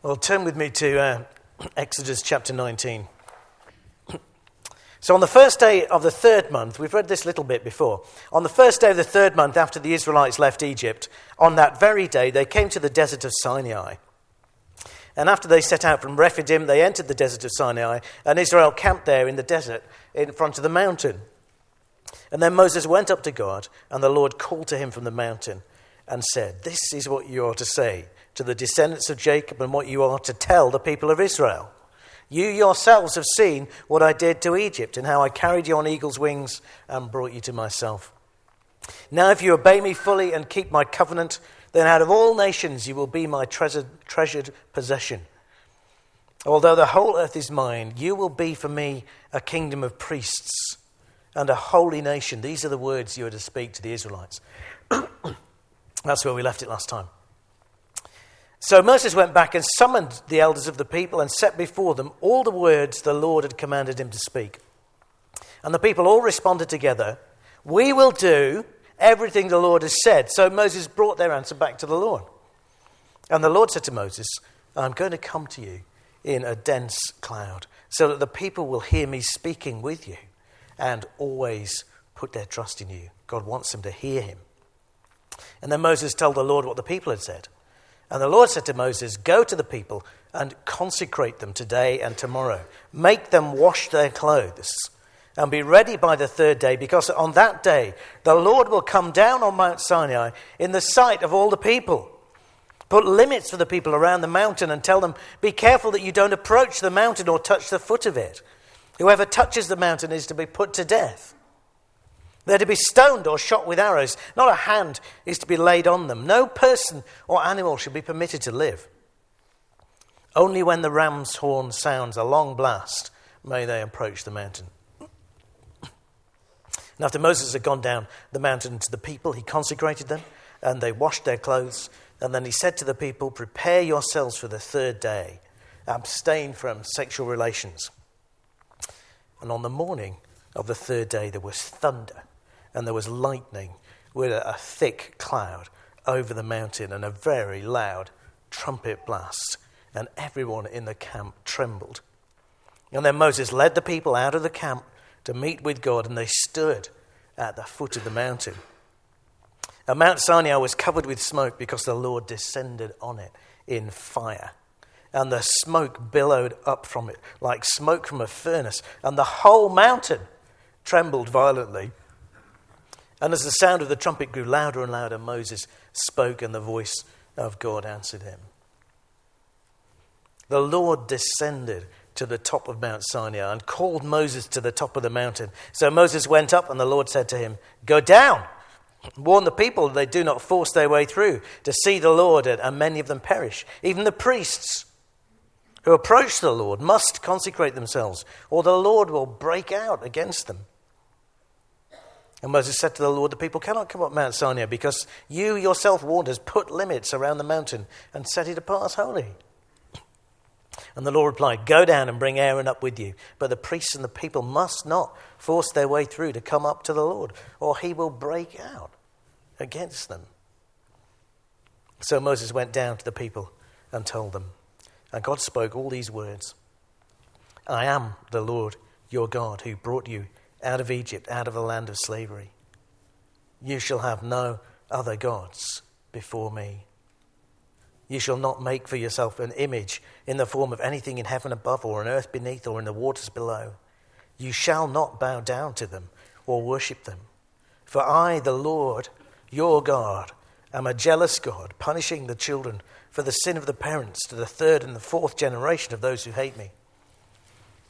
Well, turn with me to uh, Exodus chapter 19. So, on the first day of the third month, we've read this little bit before. On the first day of the third month after the Israelites left Egypt, on that very day, they came to the desert of Sinai. And after they set out from Rephidim, they entered the desert of Sinai, and Israel camped there in the desert in front of the mountain. And then Moses went up to God, and the Lord called to him from the mountain and said, This is what you are to say to the descendants of Jacob and what you are to tell the people of Israel. You yourselves have seen what I did to Egypt and how I carried you on eagle's wings and brought you to myself. Now, if you obey me fully and keep my covenant, then out of all nations you will be my treasured, treasured possession. Although the whole earth is mine, you will be for me a kingdom of priests and a holy nation. These are the words you are to speak to the Israelites. That's where we left it last time. So Moses went back and summoned the elders of the people and set before them all the words the Lord had commanded him to speak. And the people all responded together, We will do everything the Lord has said. So Moses brought their answer back to the Lord. And the Lord said to Moses, I'm going to come to you in a dense cloud so that the people will hear me speaking with you and always put their trust in you. God wants them to hear him. And then Moses told the Lord what the people had said. And the Lord said to Moses, Go to the people and consecrate them today and tomorrow. Make them wash their clothes and be ready by the third day, because on that day the Lord will come down on Mount Sinai in the sight of all the people. Put limits for the people around the mountain and tell them, Be careful that you don't approach the mountain or touch the foot of it. Whoever touches the mountain is to be put to death. They're to be stoned or shot with arrows. Not a hand is to be laid on them. No person or animal should be permitted to live. Only when the ram's horn sounds a long blast may they approach the mountain. And after Moses had gone down the mountain to the people, he consecrated them, and they washed their clothes. And then he said to the people, Prepare yourselves for the third day, abstain from sexual relations. And on the morning of the third day, there was thunder and there was lightning with a, thick cloud over the mountain and a very loud trumpet blast, and everyone in the camp trembled. And then Moses led the people out of the camp to meet with God, and they stood at the foot of the mountain. And Mount Sinai was covered with smoke because the Lord descended on it in fire. And the smoke billowed up from it like smoke from a furnace, and the whole mountain trembled violently. And as the sound of the trumpet grew louder and louder, Moses spoke, and the voice of God answered him. The Lord descended to the top of Mount Sinai and called Moses to the top of the mountain. So Moses went up, and the Lord said to him, Go down, warn the people that they do not force their way through to see the Lord, and many of them perish. Even the priests who approach the Lord must consecrate themselves, or the Lord will break out against them. And Moses said to the Lord, The people cannot come up Mount Sinai because you yourself warned us, put limits around the mountain and set it apart as holy. And the Lord replied, Go down and bring Aaron up with you. But the priests and the people must not force their way through to come up to the Lord, or he will break out against them. So Moses went down to the people and told them. And God spoke all these words I am the Lord your God who brought you out of Egypt, out of the land of slavery. You shall have no other gods before me. You shall not make for yourself an image in the form of anything in heaven above, or on earth beneath, or in the waters below. You shall not bow down to them or worship them. For I, the Lord, your God, am a jealous God, punishing the children for the sin of the parents to the third and the fourth generation of those who hate me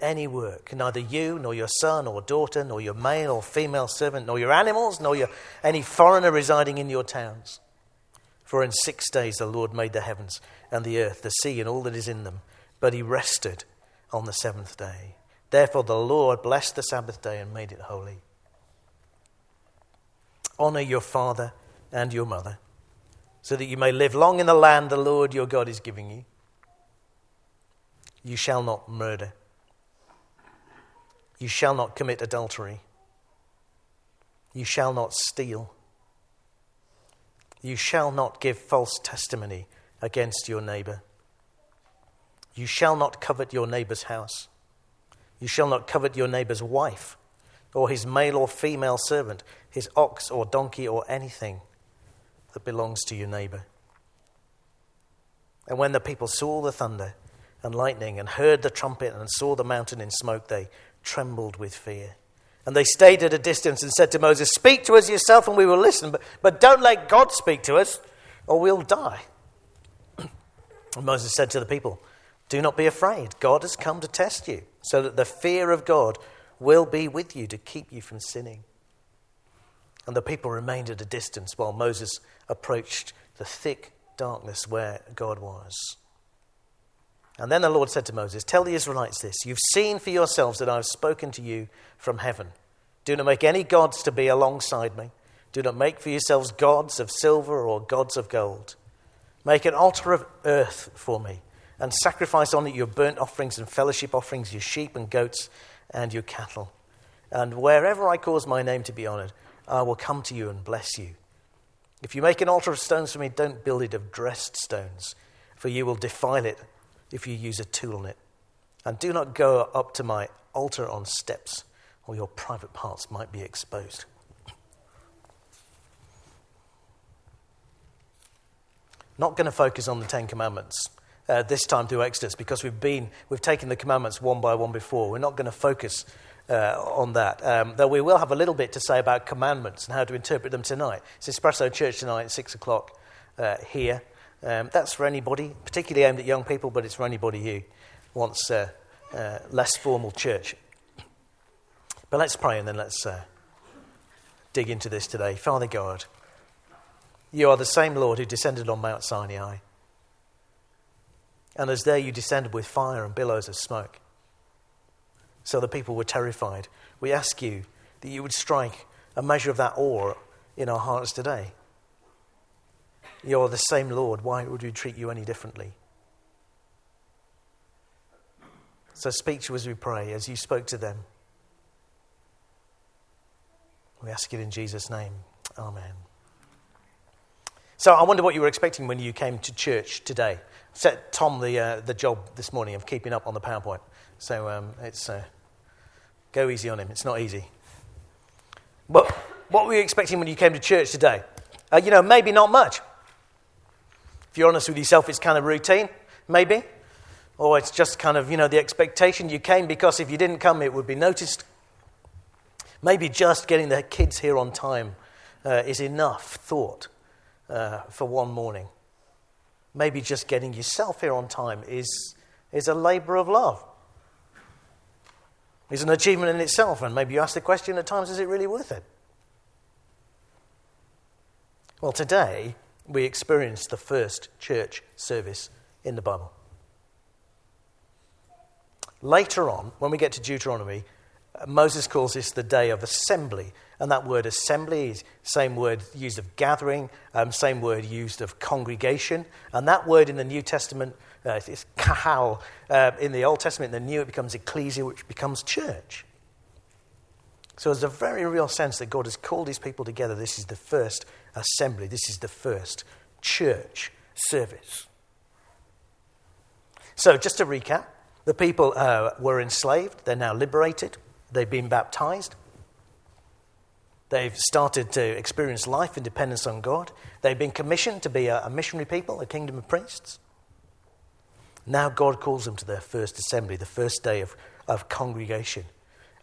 any work, neither you, nor your son or daughter, nor your male or female servant, nor your animals, nor your, any foreigner residing in your towns. For in six days the Lord made the heavens and the earth, the sea, and all that is in them, but he rested on the seventh day. Therefore, the Lord blessed the Sabbath day and made it holy. Honor your father and your mother, so that you may live long in the land the Lord your God is giving you. You shall not murder. You shall not commit adultery. You shall not steal. You shall not give false testimony against your neighbor. You shall not covet your neighbor's house. You shall not covet your neighbor's wife, or his male or female servant, his ox or donkey, or anything that belongs to your neighbor. And when the people saw the thunder and lightning, and heard the trumpet, and saw the mountain in smoke, they trembled with fear. And they stayed at a distance and said to Moses, Speak to us yourself, and we will listen, but, but don't let God speak to us, or we'll die. and Moses said to the people, Do not be afraid. God has come to test you, so that the fear of God will be with you to keep you from sinning. And the people remained at a distance while Moses approached the thick darkness where God was. And then the Lord said to Moses, Tell the Israelites this You've seen for yourselves that I have spoken to you from heaven. Do not make any gods to be alongside me. Do not make for yourselves gods of silver or gods of gold. Make an altar of earth for me, and sacrifice on it your burnt offerings and fellowship offerings, your sheep and goats, and your cattle. And wherever I cause my name to be honored, I will come to you and bless you. If you make an altar of stones for me, don't build it of dressed stones, for you will defile it if you use a tool on it. And do not go up to my altar on steps, or your private parts might be exposed. Not going to focus on the Ten Commandments uh, this time through Exodus because we've been we've taken the commandments one by one before. We're not going to focus uh, on that, um, though we will have a little bit to say about commandments and how to interpret them tonight. It's Espresso Church tonight at six o'clock uh, here. Um, that's for anybody, particularly aimed at young people, but it's for anybody who wants a uh, uh, less formal church. But let's pray and then let's uh, dig into this today. Father God, you are the same Lord who descended on Mount Sinai. And as there you descended with fire and billows of smoke. So the people were terrified. We ask you that you would strike a measure of that awe in our hearts today. You're the same Lord. Why would we treat you any differently? So speak to us, as we pray, as you spoke to them. We ask it in Jesus' name. Amen. So I wonder what you were expecting when you came to church today. Set Tom the, uh, the job this morning of keeping up on the PowerPoint. So um, it's uh, go easy on him. It's not easy. But what were you expecting when you came to church today? Uh, you know, maybe not much. If you're honest with yourself, it's kind of routine, maybe. Or it's just kind of, you know, the expectation you came because if you didn't come, it would be noticed. Maybe just getting the kids here on time uh, is enough thought uh, for one morning. Maybe just getting yourself here on time is, is a labor of love. It's an achievement in itself, and maybe you ask the question at times is it really worth it? Well, today, we experience the first church service in the Bible. Later on, when we get to Deuteronomy, uh, Moses calls this the day of assembly. And that word assembly is same word used of gathering, um, same word used of congregation. And that word in the New Testament uh, is kahal. Uh, in the Old Testament, in the New, it becomes ecclesia, which becomes church. So there's a very real sense that God has called his people together. This is the first assembly. This is the first church service. So, just to recap, the people uh, were enslaved, they're now liberated, they've been baptized, they've started to experience life in dependence on God, they've been commissioned to be a, a missionary people, a kingdom of priests. Now, God calls them to their first assembly, the first day of, of congregation.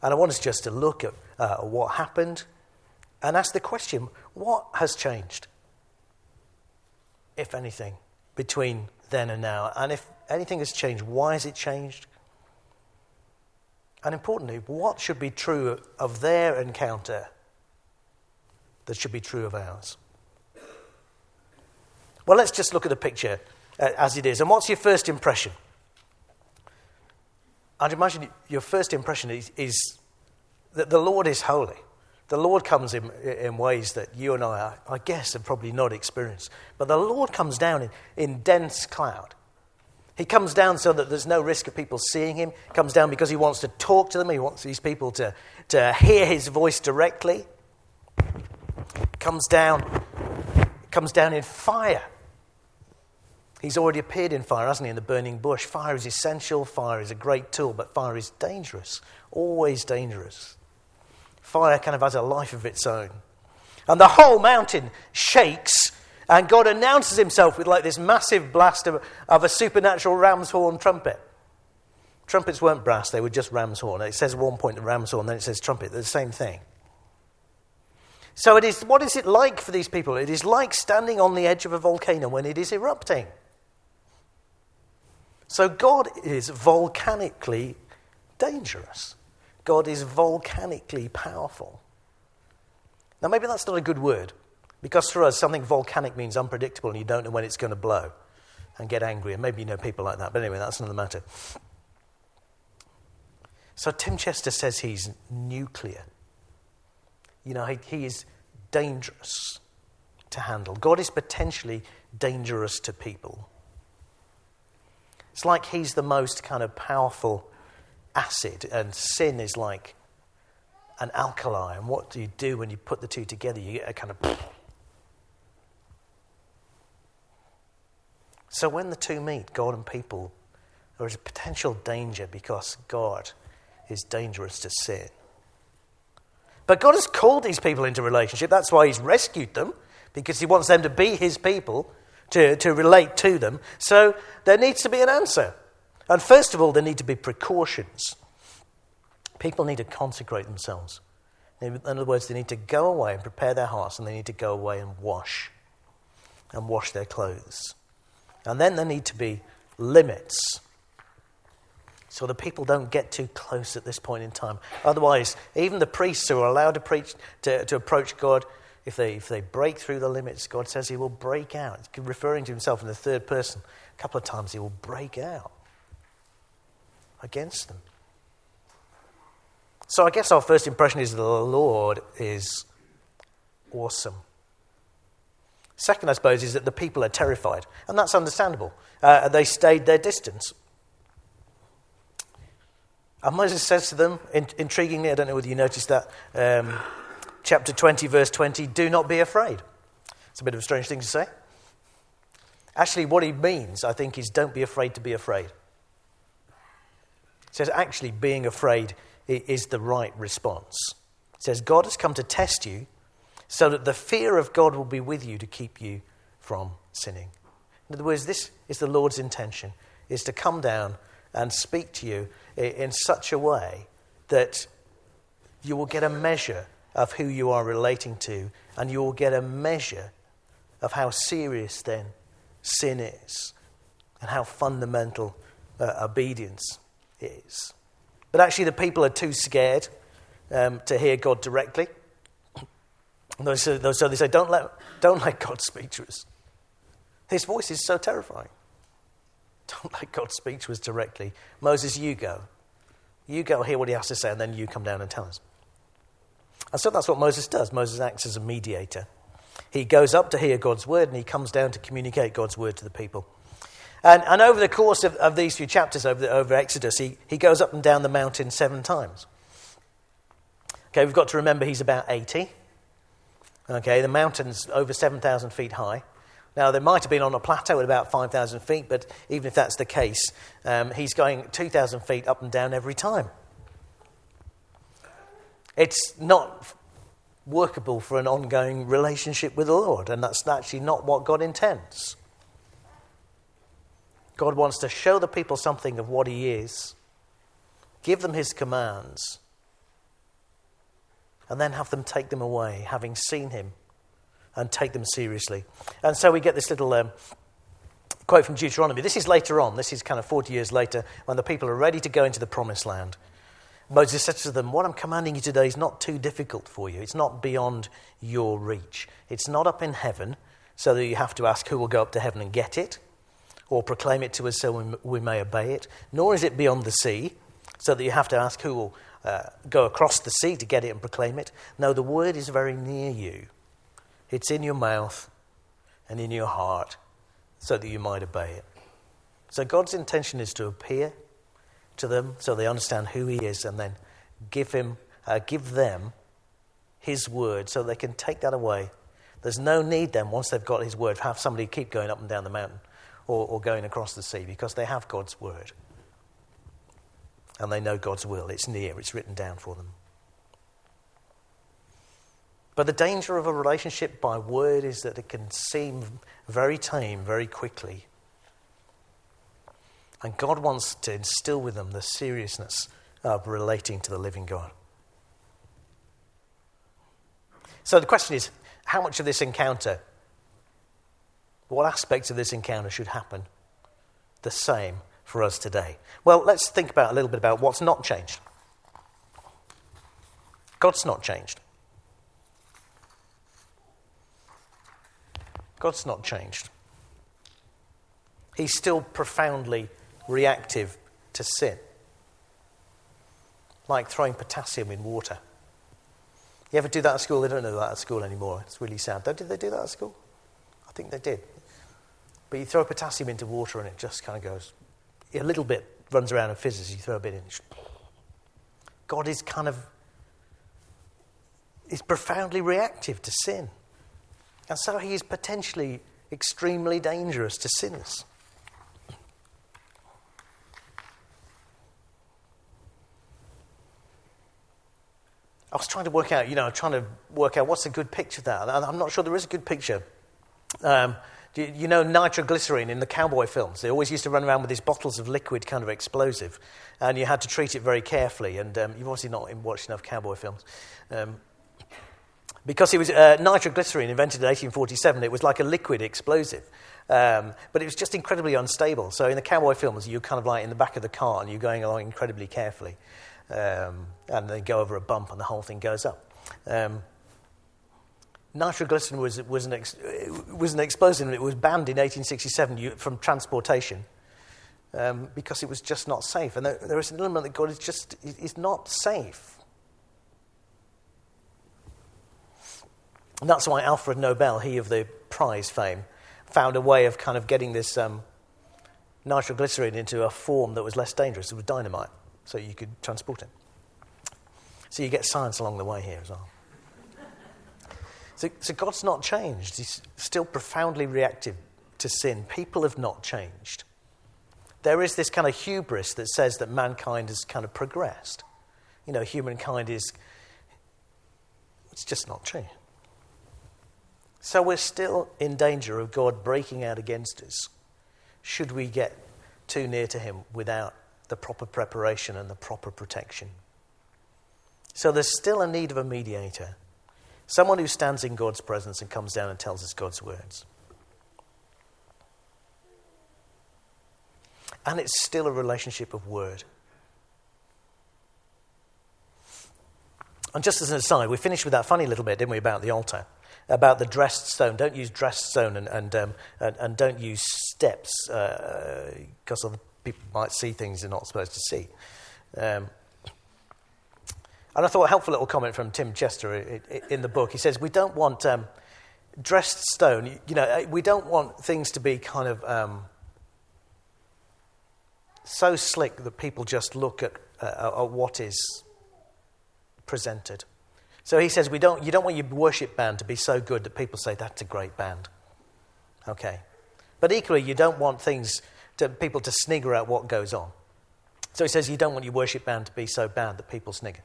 And I want us just to look at uh, what happened and ask the question what has changed, if anything, between then and now? And if anything has changed, why has it changed? And importantly, what should be true of their encounter that should be true of ours? Well, let's just look at the picture uh, as it is. And what's your first impression? I'd imagine your first impression is, is that the Lord is holy. The Lord comes in, in ways that you and I, I guess, have probably not experienced. But the Lord comes down in, in dense cloud. He comes down so that there's no risk of people seeing him. He comes down because he wants to talk to them. He wants these people to, to hear his voice directly. Comes down, comes down in fire. He's already appeared in fire, hasn't he, in the burning bush? Fire is essential, fire is a great tool, but fire is dangerous, always dangerous. Fire kind of has a life of its own. And the whole mountain shakes, and God announces himself with like this massive blast of, of a supernatural ram's horn trumpet. Trumpets weren't brass, they were just ram's horn. It says one point the ram's horn, then it says trumpet, they're the same thing. So it is, what is it like for these people? It is like standing on the edge of a volcano when it is erupting. So God is volcanically dangerous. God is volcanically powerful. Now, maybe that's not a good word, because for us, something volcanic means unpredictable and you don't know when it's going to blow and get angry. And maybe you know people like that. But anyway, that's another matter. So Tim Chester says he's nuclear. You know, he, he is dangerous to handle. God is potentially dangerous to people. It's like he's the most kind of powerful acid, and sin is like an alkali. And what do you do when you put the two together? You get a kind of. So when the two meet, God and people, there is a potential danger because God is dangerous to sin. But God has called these people into relationship. That's why He's rescued them, because He wants them to be His people to, to relate to them. So there needs to be an answer. And first of all, there need to be precautions. People need to consecrate themselves. In other words, they need to go away and prepare their hearts, and they need to go away and wash and wash their clothes. And then there need to be limits so the people don't get too close at this point in time. Otherwise, even the priests who are allowed to, preach, to, to approach God if they, if they break through the limits, God says He will break out. Referring to Himself in the third person. A couple of times He will break out against them. So I guess our first impression is the Lord is awesome. Second, I suppose, is that the people are terrified, and that's understandable. Uh, they stayed their distance. And Moses says to them, in, intriguingly, I don't know whether you noticed that, um, chapter 20, verse 20, do not be afraid. It's a bit of a strange thing to say. Actually, what he means, I think, is don't be afraid to be afraid. Says, actually, being afraid is the right response. He says, God has come to test you so that the fear of God will be with you to keep you from sinning. In other words, this is the Lord's intention, is to come down and speak to you in such a way that you will get a measure of who you are relating to, and you will get a measure of how serious then sin is and how fundamental uh, obedience is. But actually, the people are too scared um, to hear God directly. So they say, don't let, don't let God speak to us. His voice is so terrifying. Don't let God speak to us directly. Moses, you go. You go hear what he has to say, and then you come down and tell us. And so that's what Moses does. Moses acts as a mediator. He goes up to hear God's word and he comes down to communicate God's word to the people. And, and over the course of, of these few chapters, over, the, over Exodus, he, he goes up and down the mountain seven times. Okay, we've got to remember he's about 80. Okay, the mountain's over 7,000 feet high. Now, they might have been on a plateau at about 5,000 feet, but even if that's the case, um, he's going 2,000 feet up and down every time. It's not workable for an ongoing relationship with the Lord, and that's actually not what God intends. God wants to show the people something of what He is, give them His commands, and then have them take them away, having seen Him, and take them seriously. And so we get this little um, quote from Deuteronomy. This is later on, this is kind of 40 years later, when the people are ready to go into the promised land. Moses says to them, What I'm commanding you today is not too difficult for you. It's not beyond your reach. It's not up in heaven, so that you have to ask who will go up to heaven and get it, or proclaim it to us so we may obey it. Nor is it beyond the sea, so that you have to ask who will uh, go across the sea to get it and proclaim it. No, the word is very near you. It's in your mouth and in your heart so that you might obey it. So God's intention is to appear to them so they understand who He is and then give, him, uh, give them His word so they can take that away. There's no need then, once they've got His word, have somebody keep going up and down the mountain or, or going across the sea because they have God's word. And they know God's will. It's near, it's written down for them. But the danger of a relationship by word is that it can seem very tame very quickly. And God wants to instill with them the seriousness of relating to the living God. So the question is how much of this encounter, what aspects of this encounter should happen the same for us today? Well, let's think about a little bit about what's not changed. God's not changed. God's not changed. He's still profoundly reactive to sin, like throwing potassium in water. You ever do that at school? They don't do that at school anymore. It's really sad. Did they do that at school? I think they did. But you throw potassium into water and it just kind of goes, a little bit runs around and fizzes. You throw a bit in. God is kind of, is profoundly reactive to sin. And so he is potentially extremely dangerous to sinners. I was trying to work out, you know, trying to work out what's a good picture of that. I'm not sure there is a good picture. Um, you, know nitroglycerine in the cowboy films? They always used to run around with these bottles of liquid kind of explosive, and you had to treat it very carefully. And um, you've obviously not watched enough cowboy films. Um, because it was uh, nitroglycerine invented in 1847, it was like a liquid explosive. Um, but it was just incredibly unstable. So in the cowboy films, you're kind of like in the back of the car and you're going along incredibly carefully um, and they go over a bump and the whole thing goes up. Um, nitroglycerin was, was, an ex, was an explosive and it was banned in 1867 from transportation um, because it was just not safe. And there, there is an element that God is just is not safe. And that's why Alfred Nobel, he of the prize fame, found a way of kind of getting this um, nitroglycerin into a form that was less dangerous. It was dynamite so you could transport it. So you get science along the way here as well. So, so God's not changed. He's still profoundly reactive to sin. People have not changed. There is this kind of hubris that says that mankind has kind of progressed. You know, humankind is. It's just not true. So we're still in danger of God breaking out against us should we get too near to Him without the proper preparation and the proper protection. So there's still a need of a mediator, someone who stands in God's presence and comes down and tells us God's words. And it's still a relationship of word. And just as an aside, we finished with that funny little bit, didn't we, about the altar? About the dressed stone. Don't use dressed stone and, and, um, and, and, don't use steps because uh, of people might see things they're not supposed to see. Um, and I thought a helpful little comment from Tim Chester in the book. He says, We don't want um, dressed stone, you know, uh, we don't want things to be kind of um, so slick that people just look at, uh, at what is presented. So he says, we don't, You don't want your worship band to be so good that people say, That's a great band. Okay. But equally, you don't want things to people to snigger at what goes on. So he says you don't want your worship band to be so bad that people snigger.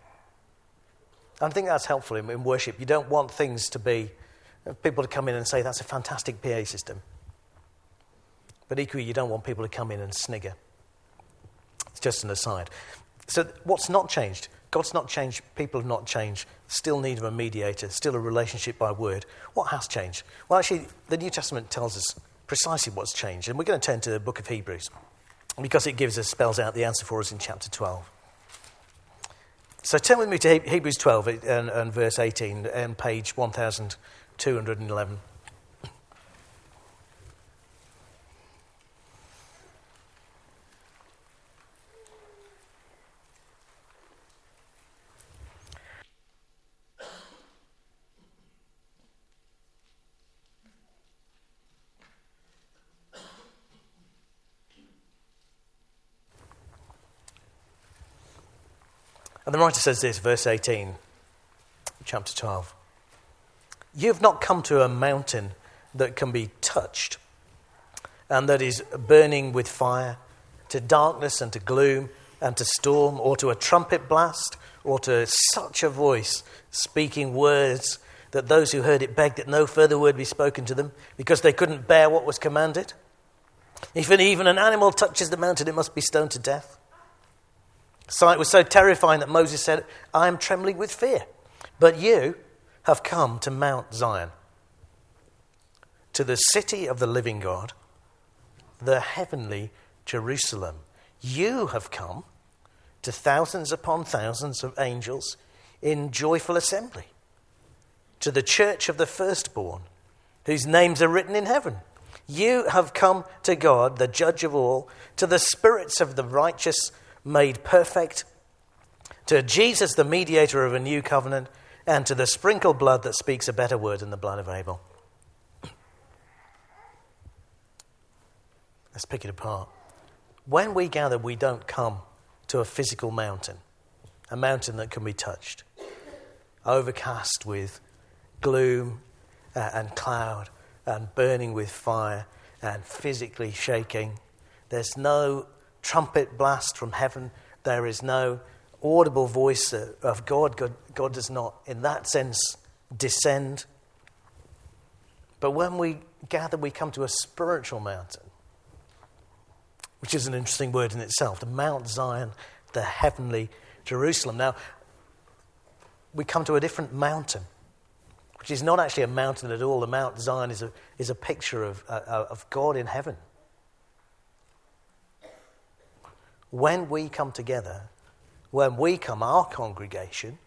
I think that's helpful in, in worship. You don't want things to be, people to come in and say, that's a fantastic PA system. But equally, you don't want people to come in and snigger. It's just an aside. So, what's not changed? God's not changed, people have not changed, still need of a mediator, still a relationship by word. What has changed? Well, actually, the New Testament tells us precisely what's changed. And we're going to turn to the book of Hebrews because it gives us, spells out the answer for us in chapter 12. So turn with me to Hebrews 12 and, and verse 18 um, and page 1211. And the writer says this, verse 18, chapter 12. You have not come to a mountain that can be touched and that is burning with fire, to darkness and to gloom and to storm, or to a trumpet blast, or to such a voice speaking words that those who heard it begged that no further word be spoken to them because they couldn't bear what was commanded. If even an animal touches the mountain, it must be stoned to death. Sight was so terrifying that Moses said, I am trembling with fear. But you have come to Mount Zion, to the city of the living God the heavenly Jerusalem. You have come to thousands upon thousands of angels in joyful assembly, to the church of the firstborn, whose names are written in heaven. You have come to God, the judge of all, to the spirits of the righteous made perfect, to Jesus, the mediator of a new covenant, and to the sprinkled blood that speaks a better word than the blood of Abel. Let's pick it apart. When we gather, we don't come to a physical mountain, a mountain that can be touched, overcast with gloom uh, and cloud and burning with fire and physically shaking. There's no trumpet blast from heaven. There is no audible voice of God. God. God does not, in that sense, descend. But when we gather, we come to a spiritual mountain which is an interesting word in itself, the Mount Zion, the heavenly Jerusalem. Now, we come to a different mountain, which is not actually a mountain at all. The Mount Zion is a, is a picture of, uh, of God in heaven. When we come together, when we come, our congregation,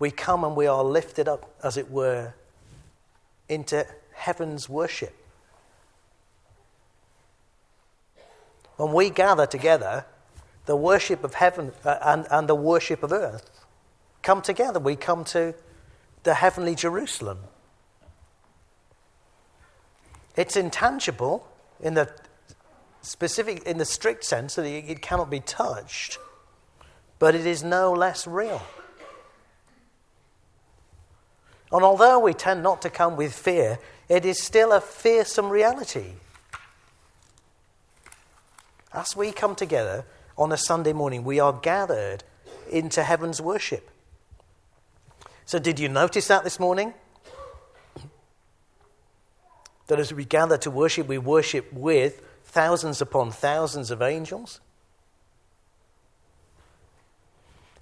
we come and we are lifted up, as it were, into heaven's worship. When we gather together, the worship of heaven uh, and, and the worship of earth come together. We come to the heavenly Jerusalem. It's intangible in the specific, in the strict sense that it cannot be touched, but it is no less real. And although we tend not to come with fear, it is still a fearsome reality. As we come together on a Sunday morning, we are gathered into heaven's worship. So, did you notice that this morning? That as we gather to worship, we worship with thousands upon thousands of angels.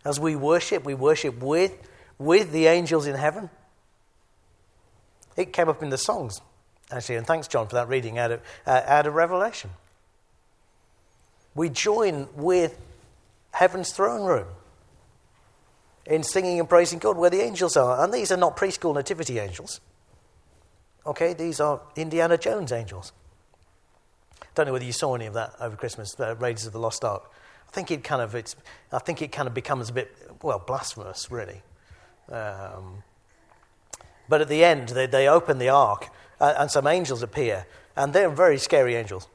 As we worship, we worship with, with the angels in heaven. It came up in the songs, actually, and thanks, John, for that reading out of, uh, out of Revelation we join with heaven's throne room in singing and praising God where the angels are. And these are not preschool nativity angels. Okay, these are Indiana Jones angels. Don't know whether you saw any of that over Christmas, uh, Raiders of the Lost Ark. I think it kind of it's, I think it kind of becomes a bit well blasphemous, really. Um, but at the end, they, they open the ark, uh, and some angels appear, and they're very scary angels.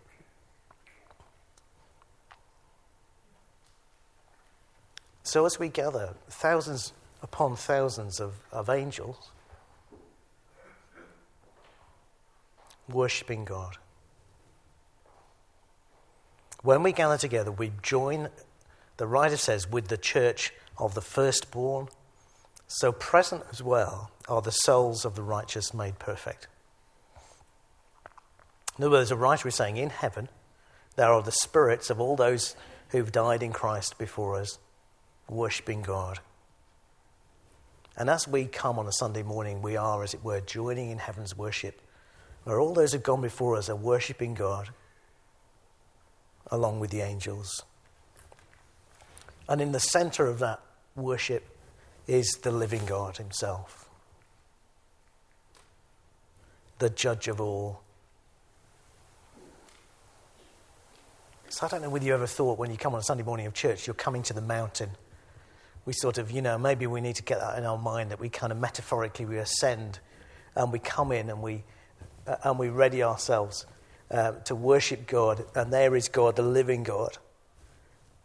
So, as we gather, thousands upon thousands of, of angels worshipping God. When we gather together, we join, the writer says, with the church of the firstborn. So present as well are the souls of the righteous made perfect. In other words, the writer is saying, in heaven, there are the spirits of all those who've died in Christ before us worshipping God. And as we come on a Sunday morning, we are, as it were, joining in heaven's worship, where all those who've gone before us are worshipping God along with the angels. And in the center of that worship is the living God Himself, the judge of all. So I don't know whether you ever thought when you come on a Sunday morning of church, you're coming to the mountain we sort of, you know, maybe we need to get that in our mind that we kind of metaphorically we ascend and we come in and we, uh, and we ready ourselves uh, to worship God. And there is God, the living God,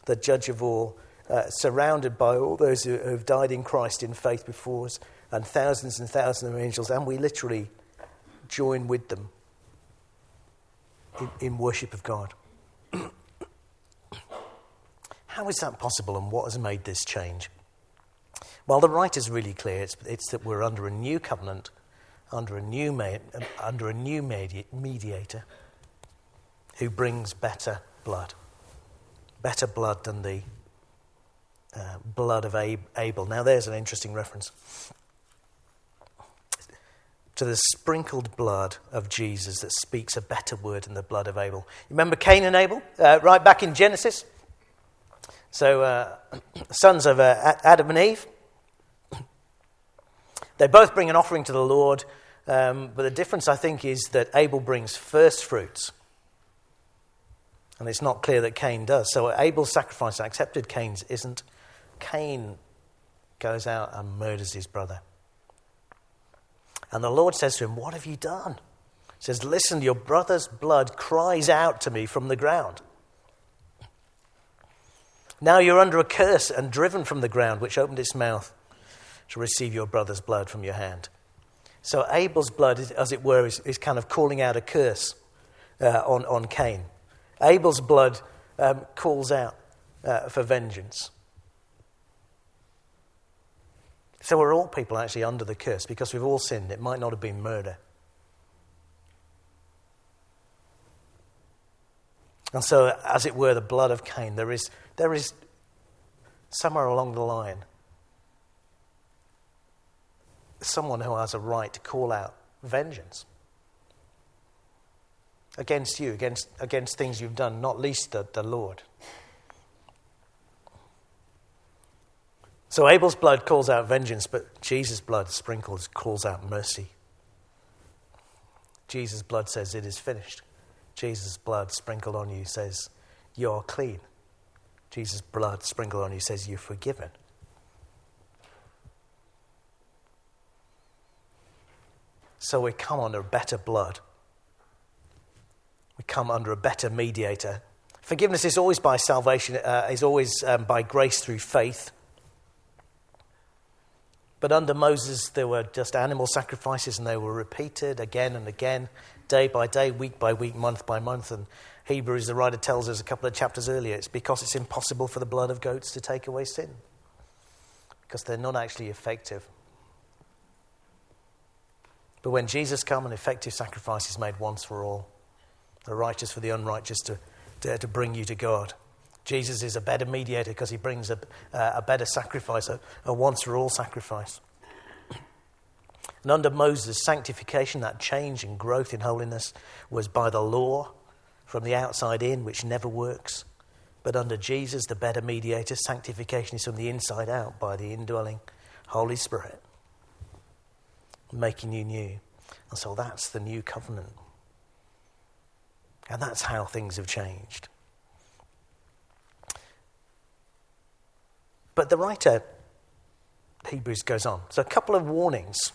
the judge of all. uh, surrounded by all those who have died in Christ in faith before us, and thousands and thousands of angels, and we literally join with them in, in worship of God. How is that possible, and what has made this change? Well, the writer's really clear. It's, it's that we're under a new covenant, under a new, under a new medi- mediator who brings better blood. Better blood than the uh, blood of Abel. Now, there's an interesting reference to the sprinkled blood of Jesus that speaks a better word than the blood of Abel. Remember Cain and Abel, uh, right back in Genesis? So, uh, sons of uh, Adam and Eve. They both bring an offering to the Lord, um, but the difference, I think, is that Abel brings first fruits. And it's not clear that Cain does. So Abel's sacrifice accepted, Cain's isn't. Cain goes out and murders his brother. And the Lord says to him, What have you done? He says, Listen, your brother's blood cries out to me from the ground. Now you're under a curse and driven from the ground, which opened its mouth to receive your brother's blood from your hand. So Abel's blood, as it were, is, is kind of calling out a curse uh, on, on Cain. Abel's blood um, calls out uh, for vengeance. So we're all people actually under the curse because we've all sinned. It might not have been murder. And so, as it were, the blood of Cain, there is, there is somewhere along the line someone who has a right to call out vengeance against you, against, against things you've done, not least the, the Lord. So Abel's blood calls out vengeance, but Jesus' blood sprinkles calls out mercy. Jesus' blood says it is finished. Jesus' blood sprinkled on you says you're clean. Jesus' blood sprinkled on you says you're forgiven. So we come under better blood. We come under a better mediator. Forgiveness is always by salvation, uh, is always um, by grace through faith. But under Moses, there were just animal sacrifices, and they were repeated again and again, day by day, week by week, month by month. And Hebrews, the writer tells us a couple of chapters earlier, it's because it's impossible for the blood of goats to take away sin, because they're not actually effective. But when Jesus comes, an effective sacrifice is made once for all, the righteous for the unrighteous to, to, to bring you to God. Jesus is a better mediator because he brings a, uh, a better sacrifice, a, a once for all sacrifice. And under Moses, sanctification, that change and growth in holiness, was by the law from the outside in, which never works. But under Jesus, the better mediator, sanctification is from the inside out by the indwelling Holy Spirit making you new. And so that's the new covenant. And that's how things have changed. But the writer, Hebrews, goes on. So a couple of warnings.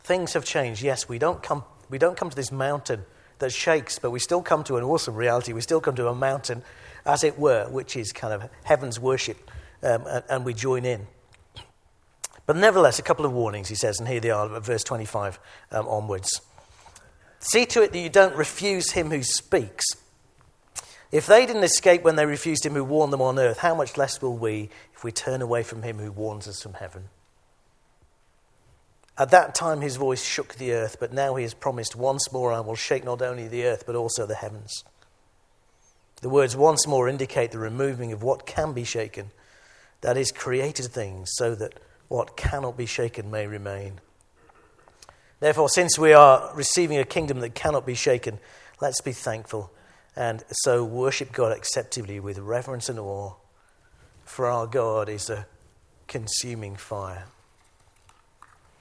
Things have changed. Yes, we don't come, we don't come to this mountain that shakes, but we still come to an awesome reality. We still come to a mountain, as it were, which is kind of heaven's worship, um, and, and we join in. But nevertheless, a couple of warnings, he says, and here they are, verse 25 um, onwards. See to it that you don't refuse him who speaks. If they didn't escape when they refused him who warned them on earth, how much less will we if we turn away from him who warns us from heaven? At that time his voice shook the earth, but now he has promised, Once more I will shake not only the earth, but also the heavens. The words once more indicate the removing of what can be shaken, that is, created things, so that what cannot be shaken may remain. Therefore, since we are receiving a kingdom that cannot be shaken, let's be thankful and so worship God acceptably with reverence and awe. For our God is a consuming fire.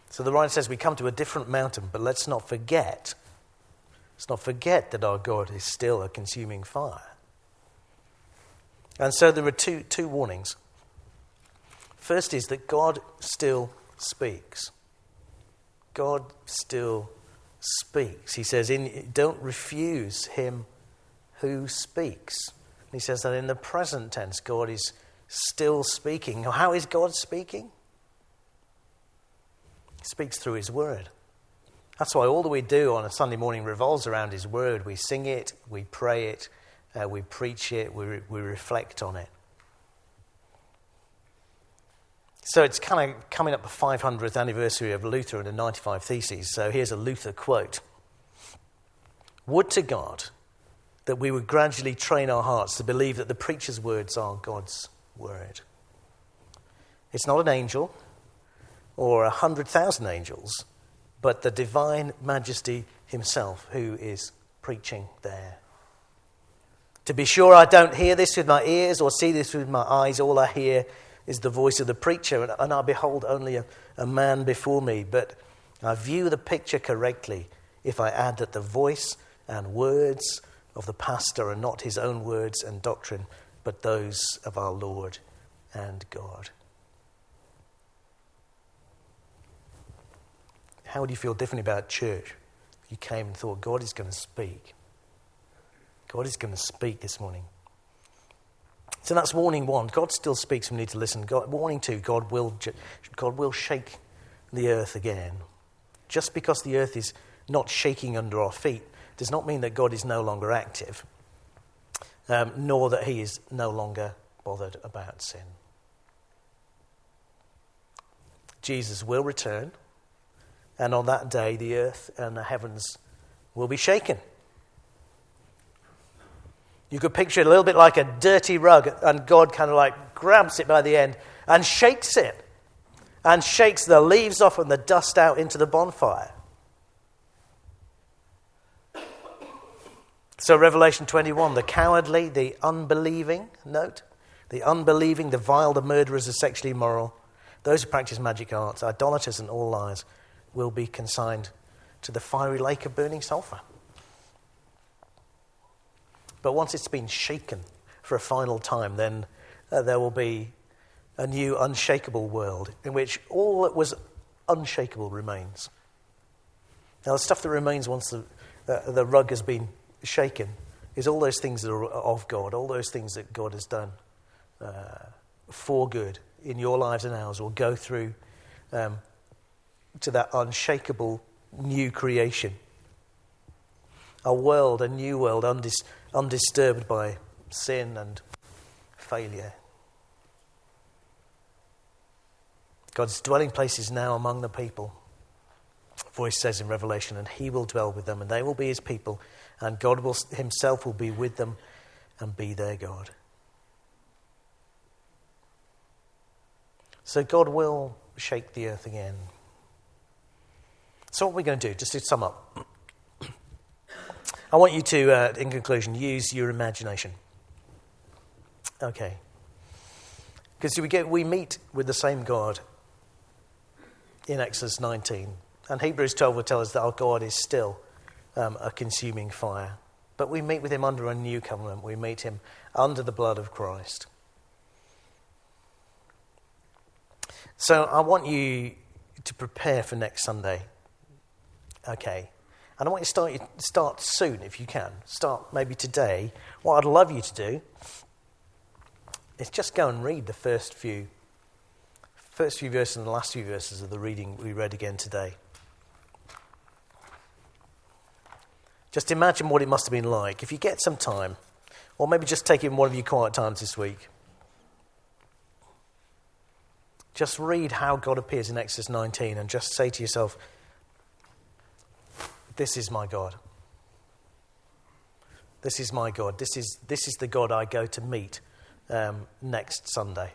So the writer says we come to a different mountain, but let's not forget. Let's not forget that our God is still a consuming fire. And so there are two, two warnings. First is that God still speaks. God still speaks. He says, in, Don't refuse him who speaks. He says that in the present tense, God is still speaking. How is God speaking? He speaks through His Word. That's why all that we do on a Sunday morning revolves around His Word. We sing it, we pray it, uh, we preach it, we, re- we reflect on it. So it's kind of coming up the 500th anniversary of Luther and the 95 Theses. So here's a Luther quote Would to God that we would gradually train our hearts to believe that the preacher's words are God's word. It's not an angel or a hundred thousand angels, but the divine majesty himself who is preaching there. To be sure, I don't hear this with my ears or see this with my eyes. All I hear is the voice of the preacher, and, I behold only a, a man before me. But I view the picture correctly if I add that the voice and words of the pastor are not his own words and doctrine, but those of our Lord and God. How would you feel differently about church if you came and thought, God is going to speak? God is going to speak this morning. So that's warning one. God still speaks. We need to listen. God, warning two. God will, God will shake the earth again. Just because the earth is not shaking under our feet does not mean that God is no longer active, um, nor that He is no longer bothered about sin. Jesus will return, and on that day, the earth and the heavens will be shaken. You could picture it a little bit like a dirty rug, and God kind of like grabs it by the end and shakes it, and shakes the leaves off and the dust out into the bonfire. So, Revelation 21 the cowardly, the unbelieving, note, the unbelieving, the vile, the murderers, the sexually immoral, those who practice magic arts, idolaters, and all liars will be consigned to the fiery lake of burning sulfur. But once it's been shaken for a final time, then uh, there will be a new unshakable world in which all that was unshakable remains. Now, the stuff that remains once the, uh, the rug has been shaken is all those things that are of God, all those things that God has done uh, for good in your lives and ours will go through um, to that unshakable new creation. A world, a new world, undis- undisturbed by sin and failure. God's dwelling place is now among the people. Voice says in Revelation, and he will dwell with them, and they will be his people, and God will, himself will be with them and be their God. So God will shake the earth again. So, what we're we going to do? Just to sum up. I want you to, uh, in conclusion, use your imagination. Okay. Because we, get, we meet with the same God in Exodus 19. And Hebrews 12 will tell us that our God is still um, a consuming fire. But we meet with him under a new covenant. We meet him under the blood of Christ. So I want you to prepare for next Sunday. Okay. And I want you to start, start soon if you can. Start maybe today. What I'd love you to do is just go and read the first few, first few verses and the last few verses of the reading we read again today. Just imagine what it must have been like if you get some time, or maybe just take in one of your quiet times this week. Just read how God appears in Exodus 19 and just say to yourself, this is my God. This is my God. This is, this is the God I go to meet um, next Sunday.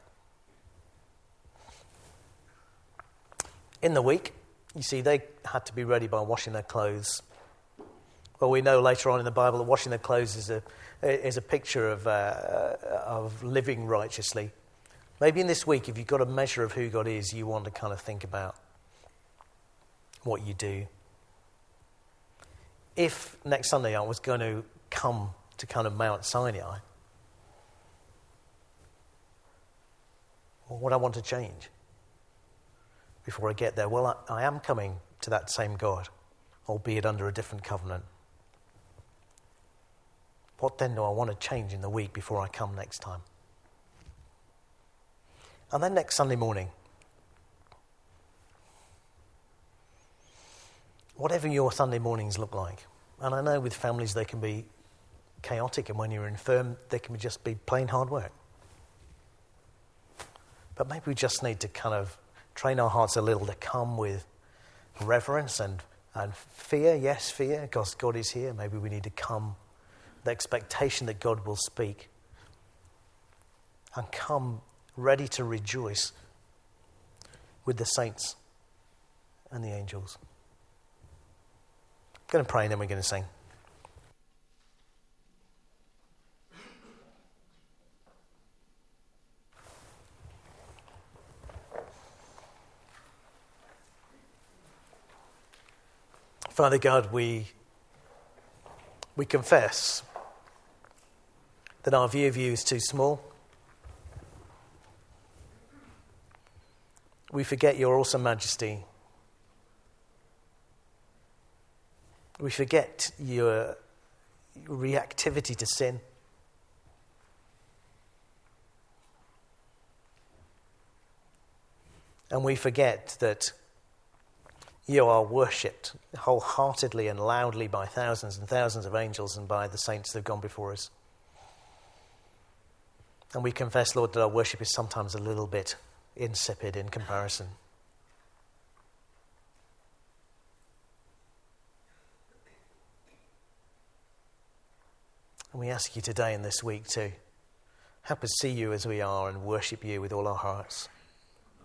In the week, you see, they had to be ready by washing their clothes. Well, we know later on in the Bible that washing their clothes is a, is a picture of, uh, of living righteously. Maybe in this week, if you've got a measure of who God is, you want to kind of think about what you do if next Sunday I was going to come to kind of Mount Sinai, what would I want to change before I get there? Well, I, I am coming to that same God, albeit under a different covenant. What then do I want to change in the week before I come next time? And then next Sunday morning, whatever your Sunday mornings look like, and I know with families they can be chaotic, and when you're infirm, they can just be plain hard work. But maybe we just need to kind of train our hearts a little to come with reverence and, and fear. Yes, fear, because God is here. Maybe we need to come the expectation that God will speak and come ready to rejoice with the saints and the angels. Going to pray and then we're going to sing. Father God, we, we confess that our view of you is too small. We forget your awesome majesty. We forget your reactivity to sin. And we forget that you are worshipped wholeheartedly and loudly by thousands and thousands of angels and by the saints that have gone before us. And we confess, Lord, that our worship is sometimes a little bit insipid in comparison. And we ask you today and this week to help us see you as we are and worship you with all our hearts.